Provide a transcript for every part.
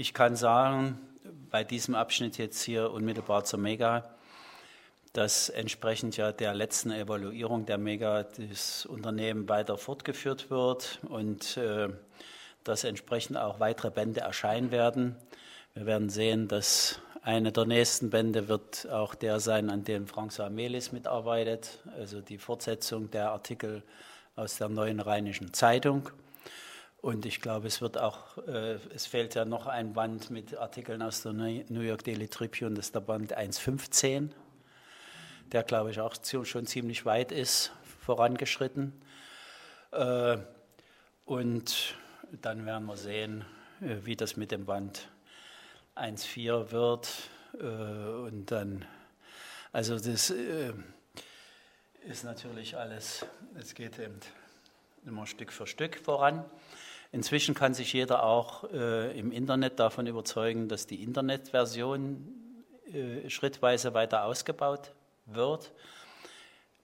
ich kann sagen, bei diesem Abschnitt jetzt hier unmittelbar zur Mega, dass entsprechend ja der letzten Evaluierung der Mega das Unternehmen weiter fortgeführt wird und äh, dass entsprechend auch weitere Bände erscheinen werden. Wir werden sehen, dass eine der nächsten Bände wird auch der sein, an dem François Melis mitarbeitet, also die Fortsetzung der Artikel aus der neuen Rheinischen Zeitung. Und ich glaube, es wird auch, äh, es fehlt ja noch ein Band mit Artikeln aus der New York Daily Tribune, das ist der Band 1.15 der glaube ich auch schon ziemlich weit ist, vorangeschritten. Äh, und dann werden wir sehen, äh, wie das mit dem Band 1.4 wird. Äh, und dann, also das ist natürlich alles, es geht eben immer Stück für Stück voran. Inzwischen kann sich jeder auch im Internet davon überzeugen, dass die Internetversion schrittweise weiter ausgebaut wird.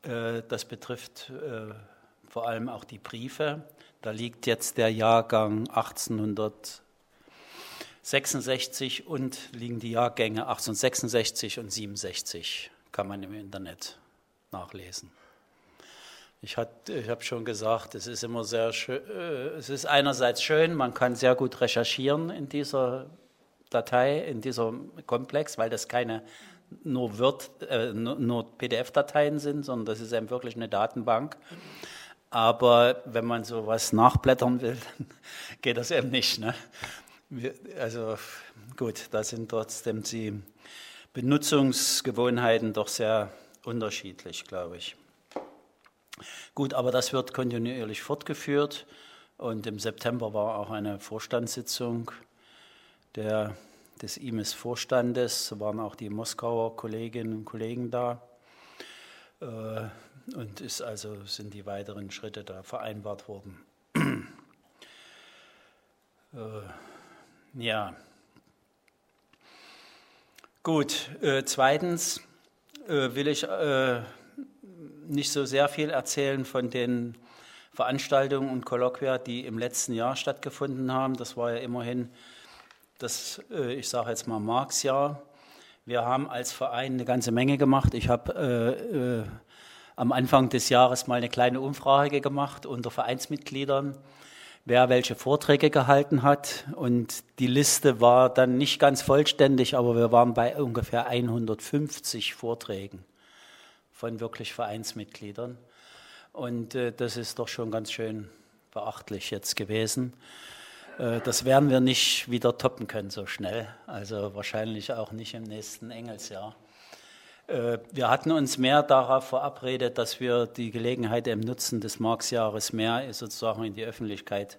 Äh, das betrifft äh, vor allem auch die Briefe. Da liegt jetzt der Jahrgang 1866 und liegen die Jahrgänge 1866 und 67, kann man im Internet nachlesen. Ich, ich habe schon gesagt, es ist immer sehr schön, äh, es ist einerseits schön, man kann sehr gut recherchieren in dieser Datei, in diesem Komplex, weil das keine nur, Word, äh, nur, PDF-Dateien sind, sondern das ist eben wirklich eine Datenbank. Aber wenn man sowas nachblättern will, geht das eben nicht. Ne? Also gut, da sind trotzdem die Benutzungsgewohnheiten doch sehr unterschiedlich, glaube ich. Gut, aber das wird kontinuierlich fortgeführt und im September war auch eine Vorstandssitzung der des IMES Vorstandes, waren auch die Moskauer Kolleginnen und Kollegen da. Äh, und ist also, sind die weiteren Schritte da vereinbart worden. Äh, ja. Gut, äh, zweitens will ich nicht so sehr viel erzählen von den Veranstaltungen und Kolloquia, die im letzten Jahr stattgefunden haben. Das war ja immerhin das, äh, ich sage jetzt mal Marx-Jahr. Wir haben als Verein eine ganze Menge gemacht. Ich habe äh, äh, am Anfang des Jahres mal eine kleine Umfrage gemacht unter Vereinsmitgliedern, wer welche Vorträge gehalten hat. Und die Liste war dann nicht ganz vollständig, aber wir waren bei ungefähr 150 Vorträgen von wirklich Vereinsmitgliedern. Und äh, das ist doch schon ganz schön beachtlich jetzt gewesen. Äh, das werden wir nicht wieder toppen können so schnell, also wahrscheinlich auch nicht im nächsten Engelsjahr. Äh, wir hatten uns mehr darauf verabredet, dass wir die Gelegenheit im Nutzen des Marxjahres mehr sozusagen in die Öffentlichkeit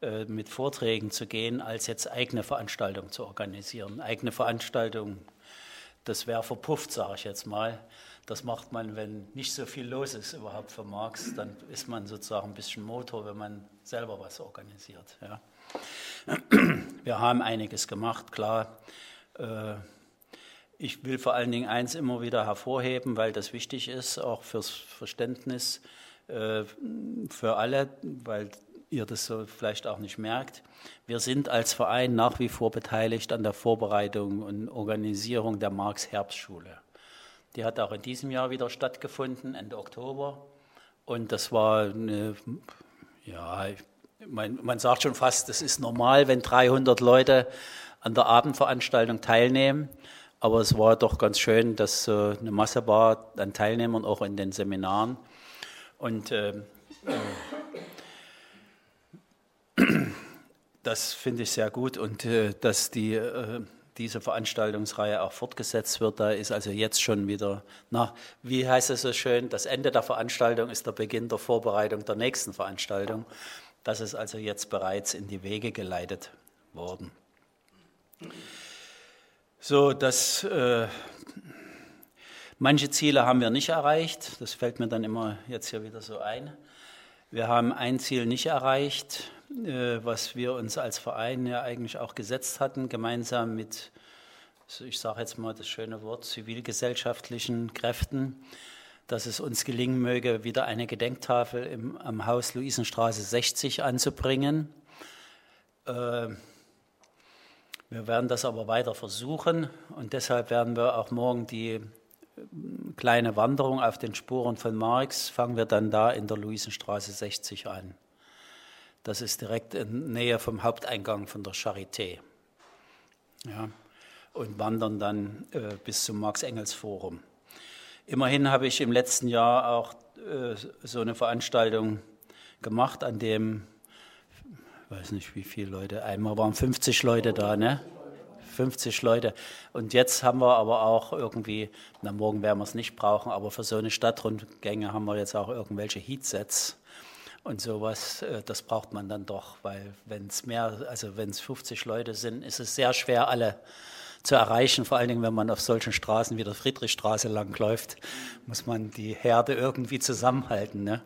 äh, mit Vorträgen zu gehen, als jetzt eigene Veranstaltungen zu organisieren. Eigene Veranstaltungen, das wäre verpufft, sage ich jetzt mal. Das macht man, wenn nicht so viel los ist überhaupt für Marx, dann ist man sozusagen ein bisschen Motor, wenn man selber was organisiert. Ja. Wir haben einiges gemacht, klar. Äh, ich will vor allen Dingen eins immer wieder hervorheben, weil das wichtig ist, auch fürs Verständnis äh, für alle, weil ihr das so vielleicht auch nicht merkt. Wir sind als Verein nach wie vor beteiligt an der Vorbereitung und Organisierung der Marx-Herbstschule. Die hat auch in diesem Jahr wieder stattgefunden, Ende Oktober. Und das war eine, ja, man, man sagt schon fast, es ist normal, wenn 300 Leute an der Abendveranstaltung teilnehmen. Aber es war doch ganz schön, dass äh, eine Masse war an Teilnehmern, auch in den Seminaren. Und äh, das finde ich sehr gut und äh, dass die, äh, diese Veranstaltungsreihe auch fortgesetzt wird. Da ist also jetzt schon wieder, na, wie heißt es so schön, das Ende der Veranstaltung ist der Beginn der Vorbereitung der nächsten Veranstaltung. Das ist also jetzt bereits in die Wege geleitet worden. So, dass äh, manche Ziele haben wir nicht erreicht. Das fällt mir dann immer jetzt hier wieder so ein. Wir haben ein Ziel nicht erreicht, äh, was wir uns als Verein ja eigentlich auch gesetzt hatten, gemeinsam mit, ich sage jetzt mal das schöne Wort, zivilgesellschaftlichen Kräften dass es uns gelingen möge, wieder eine Gedenktafel im, am Haus Luisenstraße 60 anzubringen. Äh, Wir werden das aber weiter versuchen und deshalb werden wir auch morgen die kleine Wanderung auf den Spuren von Marx, fangen wir dann da in der Luisenstraße 60 an. Das ist direkt in Nähe vom Haupteingang von der Charité. Ja, und wandern dann äh, bis zum Marx-Engels-Forum. Immerhin habe ich im letzten Jahr auch äh, so eine Veranstaltung gemacht, an dem weiß nicht wie viele Leute, einmal waren 50 Leute da, ne? 50 Leute. Und jetzt haben wir aber auch irgendwie, na morgen werden wir es nicht brauchen, aber für so eine Stadtrundgänge haben wir jetzt auch irgendwelche Heatsets und sowas. Äh, das braucht man dann doch, weil wenn es mehr, also wenn es 50 Leute sind, ist es sehr schwer, alle zu erreichen. Vor allen Dingen, wenn man auf solchen Straßen wie der Friedrichstraße langläuft, muss man die Herde irgendwie zusammenhalten. Ne?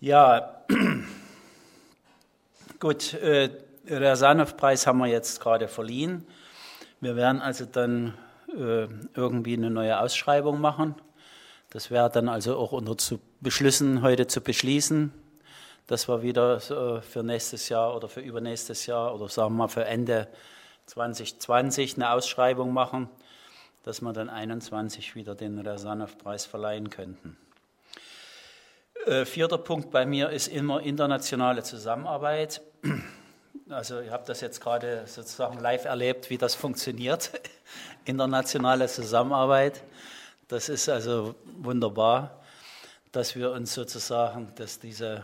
Ja, Gut, äh, der Sanov-Preis haben wir jetzt gerade verliehen. Wir werden also dann äh, irgendwie eine neue Ausschreibung machen. Das wäre dann also auch unter zu Beschlüssen heute zu beschließen, dass wir wieder äh, für nächstes Jahr oder für übernächstes Jahr oder sagen wir mal für Ende 2020 eine Ausschreibung machen, dass wir dann 21 wieder den Rasanov-Preis verleihen könnten. Äh, vierter Punkt bei mir ist immer internationale Zusammenarbeit. Also ich habe das jetzt gerade sozusagen live erlebt, wie das funktioniert, internationale Zusammenarbeit. Das ist also wunderbar, dass wir uns sozusagen, dass diese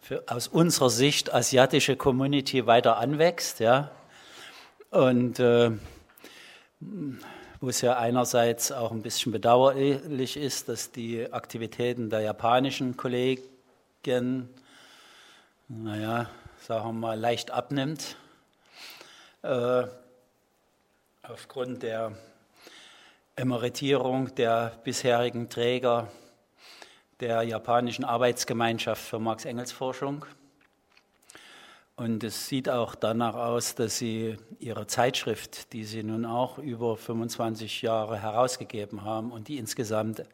für, aus unserer Sicht asiatische Community weiter anwächst, ja. Und äh, wo es ja einerseits auch ein bisschen bedauerlich ist, dass die Aktivitäten der japanischen Kollegen, naja, sagen wir mal, leicht abnimmt, äh, aufgrund der Emeritierung der bisherigen Träger der japanischen Arbeitsgemeinschaft für Marx-Engels-Forschung. Und es sieht auch danach aus, dass sie ihre Zeitschrift, die sie nun auch über 25 Jahre herausgegeben haben und die insgesamt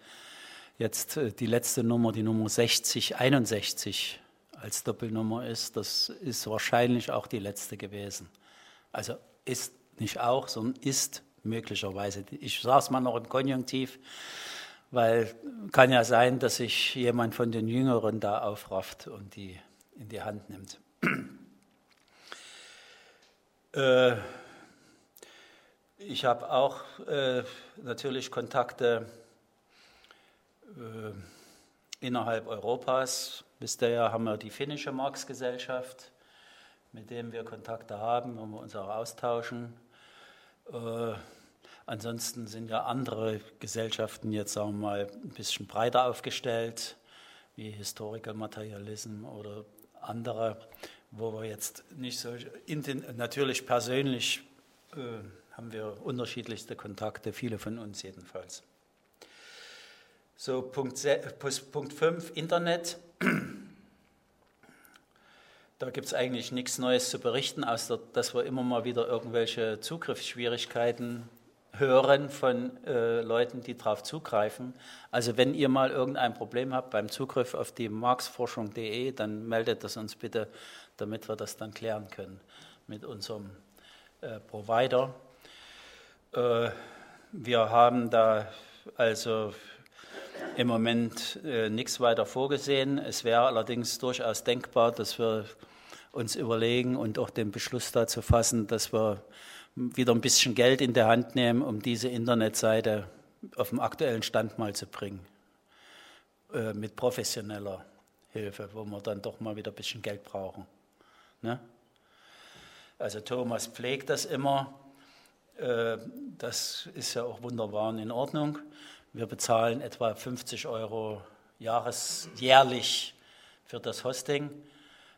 jetzt äh, die letzte Nummer, die Nummer 6061 als Doppelnummer ist, das ist wahrscheinlich auch die letzte gewesen. Also ist nicht auch, sondern ist möglicherweise. Ich sage es mal noch im Konjunktiv, weil kann ja sein, dass sich jemand von den Jüngeren da aufrafft und die in die Hand nimmt. Äh, ich habe auch äh, natürlich Kontakte äh, innerhalb Europas. Wisst ihr haben wir die finnische Marx-Gesellschaft, mit dem wir Kontakte haben, wo wir uns auch austauschen. Äh, ansonsten sind ja andere Gesellschaften jetzt, sagen wir mal, ein bisschen breiter aufgestellt, wie Historical Materialism oder andere wo wir jetzt nicht so, natürlich persönlich äh, haben wir unterschiedlichste Kontakte, viele von uns jedenfalls. So, Punkt 5, Internet. Da gibt es eigentlich nichts Neues zu berichten, außer dass wir immer mal wieder irgendwelche Zugriffsschwierigkeiten hören von äh, Leuten, die darauf zugreifen. Also wenn ihr mal irgendein Problem habt beim Zugriff auf die marxforschung.de, dann meldet das uns bitte damit wir das dann klären können mit unserem äh, Provider. Äh, wir haben da also im Moment äh, nichts weiter vorgesehen. Es wäre allerdings durchaus denkbar, dass wir uns überlegen und auch den Beschluss dazu fassen, dass wir wieder ein bisschen Geld in der Hand nehmen, um diese Internetseite auf dem aktuellen Stand mal zu bringen, äh, mit professioneller Hilfe, wo wir dann doch mal wieder ein bisschen Geld brauchen. Ne? Also Thomas pflegt das immer. Äh, das ist ja auch wunderbar und in Ordnung. Wir bezahlen etwa 50 Euro Jahres, jährlich für das Hosting.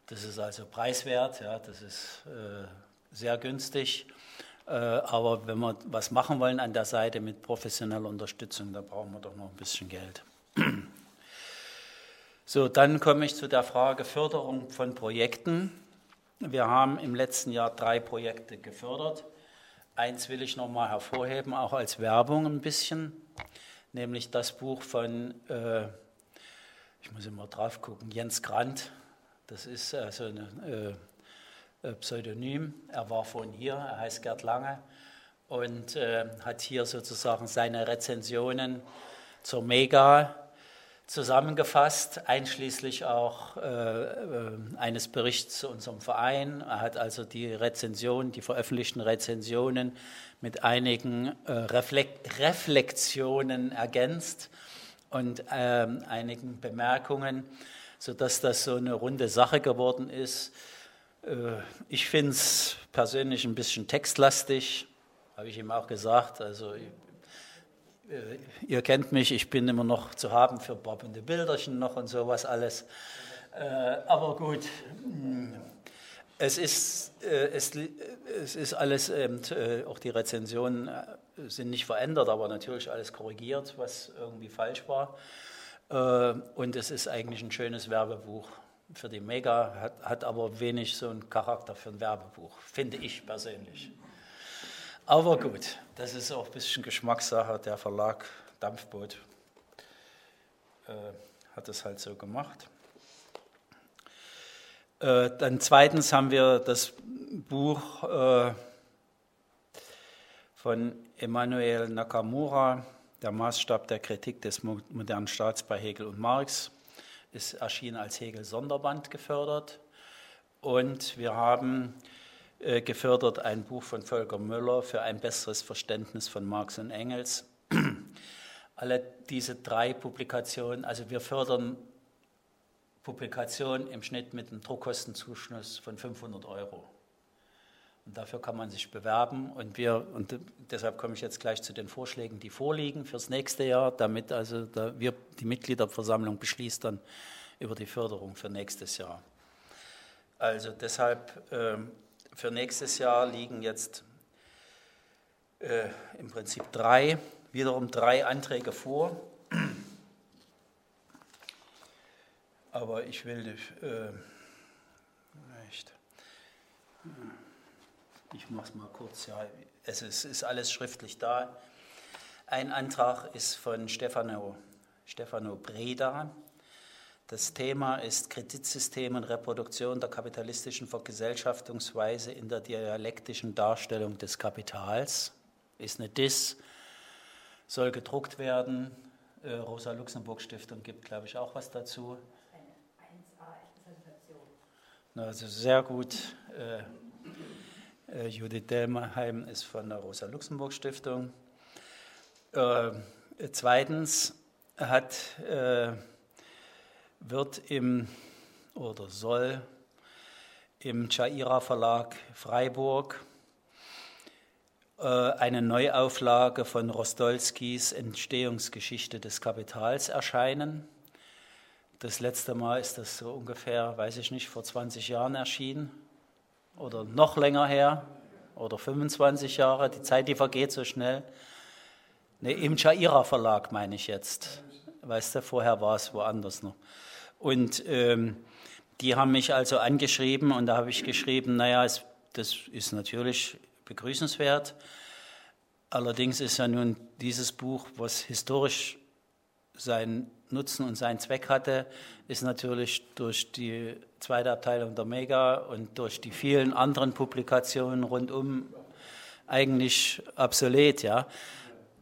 Das ist also preiswert, ja, das ist äh, sehr günstig. Äh, aber wenn wir was machen wollen an der Seite mit professioneller Unterstützung, da brauchen wir doch noch ein bisschen Geld. So, dann komme ich zu der Frage Förderung von Projekten. Wir haben im letzten Jahr drei Projekte gefördert. Eins will ich nochmal hervorheben, auch als Werbung ein bisschen, nämlich das Buch von, äh, ich muss immer drauf gucken, Jens Grant. Das ist also eine äh, Pseudonym. Er war von hier, er heißt Gerd Lange und äh, hat hier sozusagen seine Rezensionen zur Mega zusammengefasst, einschließlich auch äh, äh, eines Berichts zu unserem Verein. Er hat also die Rezension, die veröffentlichten Rezensionen mit einigen äh, Reflekt Reflexionen ergänzt und ähm, einigen Bemerkungen, sodass das so eine runde Sache geworden ist. Äh, ich finde es persönlich ein bisschen textlastig, habe ich ihm auch gesagt. Also ihr kennt mich, ich bin immer noch zu haben für bobbende Bilderchen noch und sowas alles. Äh, aber gut, hm, es ist, es, es ist alles, eben, auch die Rezensionen sind nicht verändert, aber natürlich alles korrigiert, was irgendwie falsch war. Und es ist eigentlich ein schönes Werbebuch für die Mega, hat, hat aber wenig so einen Charakter für ein Werbebuch, finde ich persönlich. Aber gut, das ist auch ein bisschen Geschmackssache. Der Verlag Dampfboot äh, hat es halt so gemacht. Äh, dann zweitens haben wir das Buch äh, von Emanuel Nakamura, Der Maßstab der Kritik des modernen Staats bei Hegel und Marx ist erschienen als Hegel Sonderband gefördert. Und wir haben gefördert ein Buch von Volker Müller für ein besseres Verständnis von Marx und Engels. Alle diese drei Publikationen, also wir fördern Publikationen im Schnitt mit einem Druckkostenzuschuss von 500 Euro. Und dafür kann man sich bewerben. Und, wir, und deshalb komme ich jetzt gleich zu den Vorschlägen, die vorliegen fürs nächste Jahr, damit also da wir, die Mitgliederversammlung beschließt dann über die Förderung für nächstes Jahr. Also deshalb äh, für nächstes Jahr liegen jetzt äh, im Prinzip drei, wiederum drei Anträge vor. Aber ich will äh, nicht. Ich mache es mal kurz, ja. Es ist, ist, alles schriftlich da. Ein Antrag ist von Stefano, Stefano Breda. Das Thema ist Kreditsystem und Reproduktion der kapitalistischen Vergesellschaftungsweise in der dialektischen Darstellung des Kapitals. Ist eine DIS, soll gedruckt werden. Äh, Rosa-Luxemburg-Stiftung gibt, glaube ich, auch was dazu. Eine 1A-Präsentation. Also sehr gut. Äh, äh, Judith Delmerheim ist von der Rosa-Luxemburg-Stiftung. Zweitens hat, wird im oder soll im Chaira Verlag Freiburg äh, eine Neuauflage von Rostolskis Entstehungsgeschichte des Kapitals erscheinen. Das letzte Mal ist das so ungefähr, weiß ich nicht, vor 20 Jahren erschienen oder noch länger her oder 25 Jahre. Die Zeit, die vergeht so schnell. Ne, Im Chaira Verlag meine ich jetzt. Weißt du, vorher war es woanders noch. Und ähm, die haben mich also angeschrieben und da habe ich geschrieben, naja, es, das ist natürlich begrüßenswert. Allerdings ist ja nun dieses Buch, was historisch seinen Nutzen und seinen Zweck hatte, ist natürlich durch die zweite Abteilung der Mega und durch die vielen anderen Publikationen rundum eigentlich obsolet, ja.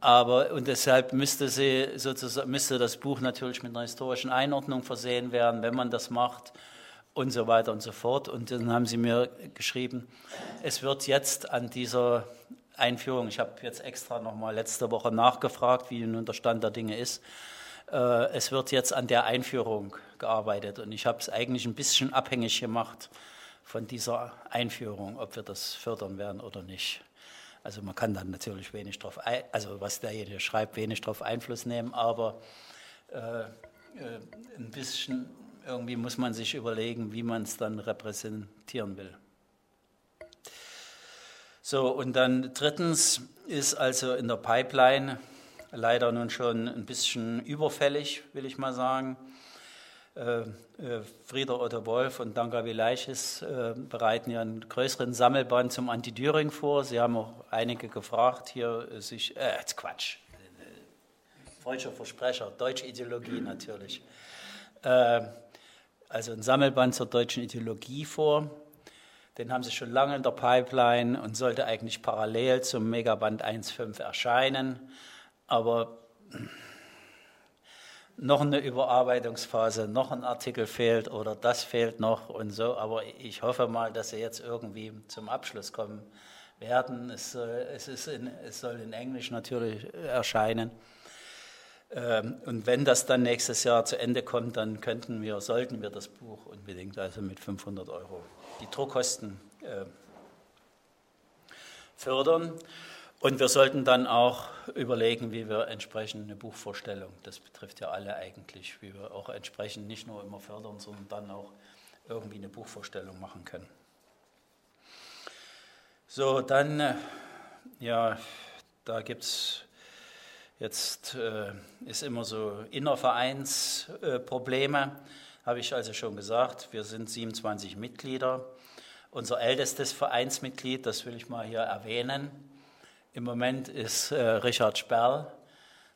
Aber und deshalb müsste sie sozusagen müsste das Buch natürlich mit einer historischen Einordnung versehen werden, wenn man das macht und so weiter und so fort. Und dann haben sie mir geschrieben, es wird jetzt an dieser Einführung, ich habe jetzt extra nochmal letzte Woche nachgefragt, wie nun der Stand der Dinge ist. Äh, es wird jetzt an der Einführung gearbeitet und ich habe es eigentlich ein bisschen abhängig gemacht von dieser Einführung, ob wir das fördern werden oder nicht. Also man kann dann natürlich wenig drauf, also was derjenige schreibt, wenig darauf Einfluss nehmen, aber äh, äh, ein bisschen irgendwie muss man sich überlegen, wie man es dann repräsentieren will. So, und dann drittens ist also in der Pipeline leider nun schon ein bisschen überfällig, will ich mal sagen. Äh, äh, Frieder Otto Wolf und Danka Vileiches äh, bereiten ja einen größeren Sammelband zum Anti-Düring vor. Sie haben auch einige gefragt, hier sich, äh, Quatsch, falscher Versprecher, deutsche Ideologie natürlich. Äh, also ein Sammelband zur deutschen Ideologie vor. Den haben sie schon lange in der Pipeline und sollte eigentlich parallel zum Megaband 1.5 erscheinen. Aber noch eine Überarbeitungsphase, noch ein Artikel fehlt oder das fehlt noch und so. Aber ich hoffe mal, dass sie jetzt irgendwie zum Abschluss kommen werden. Es, es, ist in, es soll in Englisch natürlich erscheinen. Ähm, und wenn das dann nächstes Jahr zu Ende kommt, dann könnten wir, sollten wir das Buch unbedingt also mit 500 Euro die Druckkosten äh, fördern. Und wir sollten dann auch überlegen, wie wir entsprechend eine Buchvorstellung, das betrifft ja alle eigentlich, wie wir auch entsprechend nicht nur immer fördern, sondern dann auch irgendwie eine Buchvorstellung machen können. So, dann, äh, ja, da gibt es jetzt, äh, ist immer so Innervereinsprobleme, äh, habe ich also schon gesagt. Wir sind 27 Mitglieder. Unser ältestes Vereinsmitglied, das will ich mal hier erwähnen, im Moment ist äh, Richard Sperl,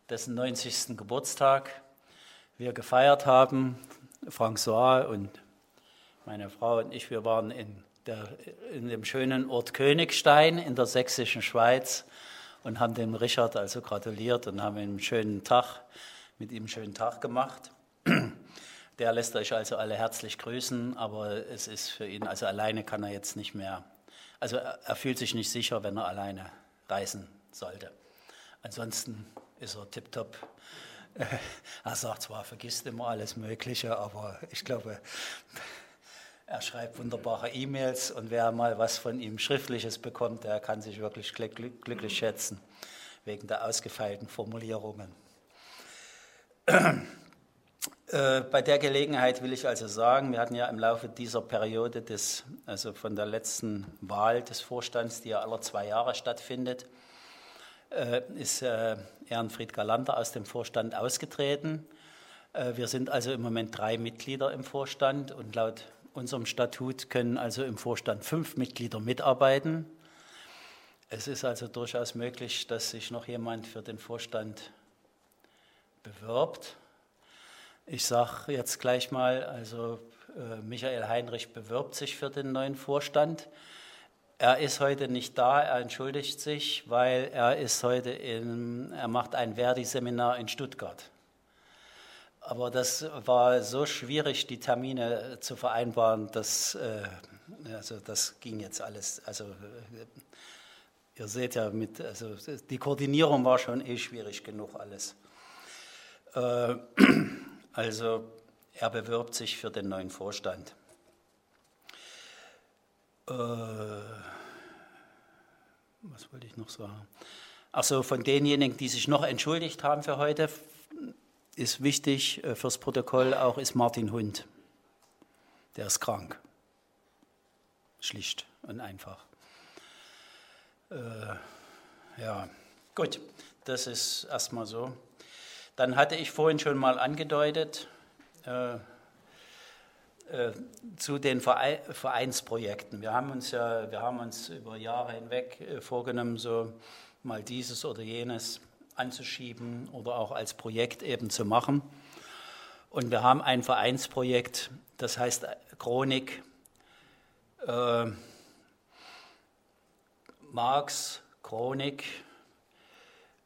dessen 90. Geburtstag wir gefeiert haben. François und meine Frau und ich, wir waren in, der, in dem schönen Ort Königstein in der sächsischen Schweiz und haben dem Richard also gratuliert und haben einen schönen Tag, mit ihm einen schönen Tag gemacht. Der lässt euch also alle herzlich grüßen, aber es ist für ihn, also alleine kann er jetzt nicht mehr, also er fühlt sich nicht sicher, wenn er alleine reisen sollte. Ansonsten ist er tiptop. Er sagt zwar, vergisst immer alles Mögliche, aber ich glaube, er schreibt wunderbare E-Mails und wer mal was von ihm Schriftliches bekommt, der kann sich wirklich glücklich schätzen wegen der ausgefeilten Formulierungen. Äh, bei der Gelegenheit will ich also sagen, wir hatten ja im Laufe dieser Periode, des, also von der letzten Wahl des Vorstands, die ja alle zwei Jahre stattfindet, äh, ist äh, Ehrenfried Galanter aus dem Vorstand ausgetreten. Wir sind also im Moment drei Mitglieder im Vorstand und laut unserem Statut können also im Vorstand fünf Mitglieder mitarbeiten. Es ist also durchaus möglich, dass sich noch jemand für den Vorstand bewirbt. Ich sage jetzt gleich mal, also äh, Michael Heinrich bewirbt sich für den neuen Vorstand. Er ist heute nicht da, er entschuldigt sich, weil er ist heute in, er macht ein Verdi-Seminar in Stuttgart. Aber das war so schwierig, die Termine zu vereinbaren, dass äh, also das ging jetzt alles. Also äh, ihr seht ja mit, also die Koordinierung war schon eh schwierig genug alles. Äh, also er bewirbt sich für den neuen Vorstand. Äh, was wollte ich noch sagen? Also von denjenigen, die sich noch entschuldigt haben für heute, ist wichtig äh, fürs Protokoll auch ist Martin Hund. Der ist krank. Schlicht und einfach. Äh, ja, gut, das ist erstmal so. Dann hatte ich vorhin schon mal angedeutet äh, äh, zu den Vereinsprojekten. Wir haben uns ja, wir haben uns über Jahre hinweg äh, vorgenommen, so mal dieses oder jenes anzuschieben oder auch als Projekt eben zu machen. Und wir haben ein Vereinsprojekt, das heißt Chronik äh, Marx, Chronik,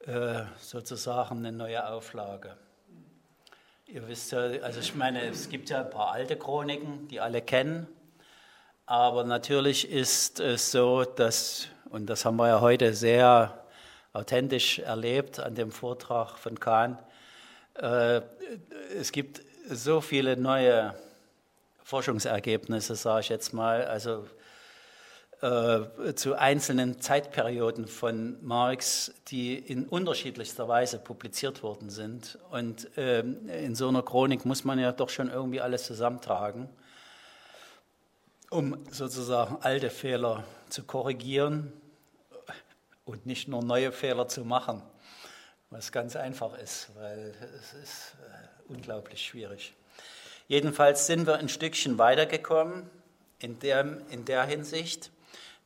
äh, sozusagen eine neue Auflage. Ihr wisst ja, also ich meine, es gibt ja ein paar alte Chroniken, die alle kennen, aber natürlich ist es so, dass, und das haben wir ja heute sehr authentisch erlebt an dem Vortrag von Kahn, äh, es gibt so viele neue Forschungsergebnisse, sage ich jetzt mal, also äh, zu einzelnen Zeitperioden von Marx, die in unterschiedlichster Weise publiziert worden sind. Und äh, in so einer Chronik muss man ja doch schon irgendwie alles zusammentragen, um sozusagen alte Fehler zu korrigieren und nicht nur neue Fehler zu machen, was ganz einfach ist, weil es ist äh, unglaublich schwierig. Jedenfalls sind wir ein Stückchen weitergekommen in der, in der Hinsicht,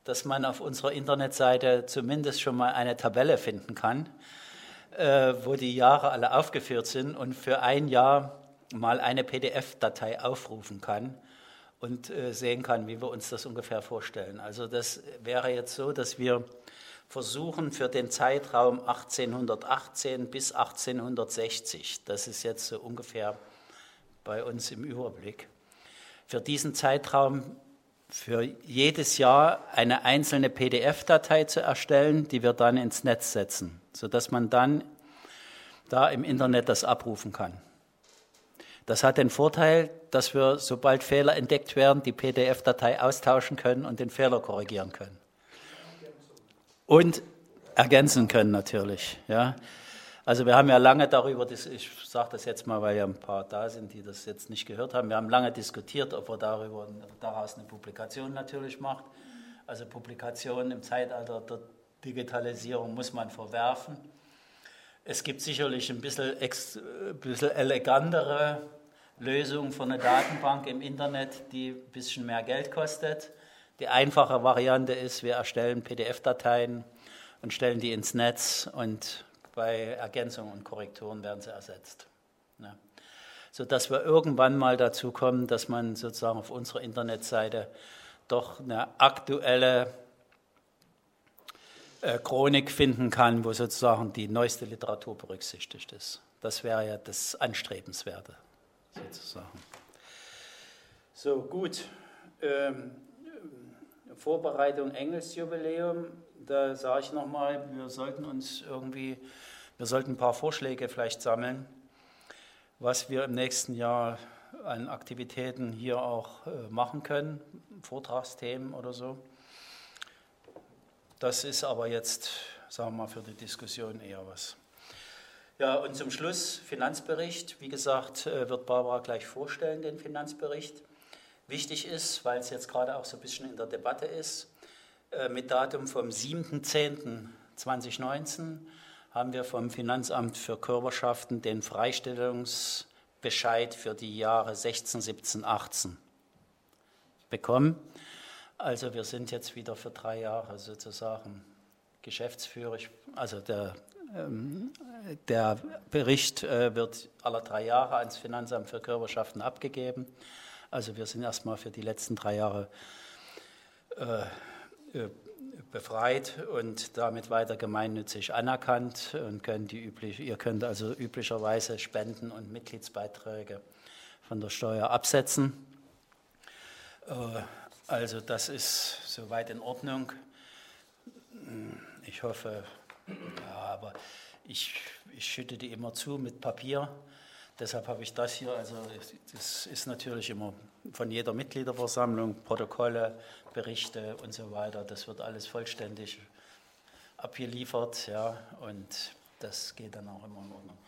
dass man auf unserer Internetseite zumindest schon mal eine Tabelle finden kann, äh, wo die Jahre alle aufgeführt sind und für ein Jahr mal eine PDF-Datei aufrufen kann und äh, sehen kann, wie wir uns das ungefähr vorstellen. Also das wäre jetzt so, dass wir versuchen für den Zeitraum 1818 bis 1860, das ist jetzt so ungefähr bei uns im Überblick, für diesen Zeitraum für jedes Jahr eine einzelne PDF-Datei zu erstellen, die wir dann ins Netz setzen, sodass man dann da im Internet das abrufen kann. Das hat den Vorteil, dass wir, sobald Fehler entdeckt werden, die PDF-Datei austauschen können und den Fehler korrigieren können. Und ergänzen können natürlich. Ja. Also wir haben ja lange darüber, ich sage das jetzt mal, weil ja ein paar da sind, die das jetzt nicht gehört haben, wir haben lange diskutiert, ob wir darüber, daraus eine Publikation natürlich macht. Also Publikation im Zeitalter der Digitalisierung muss man verwerfen. Es gibt sicherlich ein bisschen, ex, ein bisschen elegantere Lösungen für eine Datenbank im Internet, die ein bisschen mehr Geld kostet. Die einfache Variante ist, wir erstellen PDF-Dateien und stellen die ins Netz und bei Ergänzungen und Korrekturen werden sie ersetzt. Ja. Sodass wir irgendwann mal dazu kommen, dass man sozusagen auf unserer Internetseite doch eine aktuelle äh, Chronik finden kann, wo sozusagen die neueste Literatur berücksichtigt ist. Das wäre ja das Anstrebenswerte sozusagen. So, gut. Ähm, Vorbereitung Engelsjubiläum da sage ich nochmal, wir sollten uns irgendwie, wir sollten ein paar Vorschläge vielleicht sammeln, was wir im nächsten Jahr an Aktivitäten hier auch äh, machen können, Vortragsthemen oder so. Das ist aber jetzt, sagen wir mal, für die Diskussion eher was. Ja, und zum Schluss Finanzbericht. Wie gesagt, äh, wird Barbara gleich vorstellen, den Finanzbericht. Wichtig ist, weil es jetzt gerade auch so ein bisschen in der Debatte ist, mit Datum vom 7.10.2019 haben wir vom Finanzamt für Körperschaften den Freistellungsbescheid für die Jahre 16, 17, 18 bekommen. Also wir sind jetzt wieder für drei Jahre sozusagen Geschäftsführer. Also der, ähm, der Bericht äh, wird alle drei Jahre ans Finanzamt für Körperschaften abgegeben. Also wir sind erstmal für die letzten drei Jahre äh, äh, befreit und damit weiter gemeinnützig anerkannt und können die üblich, ihr könnt also üblicherweise Spenden und Mitgliedsbeiträge von der Steuer absetzen. Äh, also das ist soweit in Ordnung. Ich hoffe, ja, aber ich, ich schütte die immer zu mit Papier. Deshalb habe ich das hier. Also das ist natürlich immer von jeder Mitgliederversammlung, Protokolle, Berichte und so weiter. Das wird alles vollständig abgeliefert, ja, und das geht dann auch immer in Ordnung.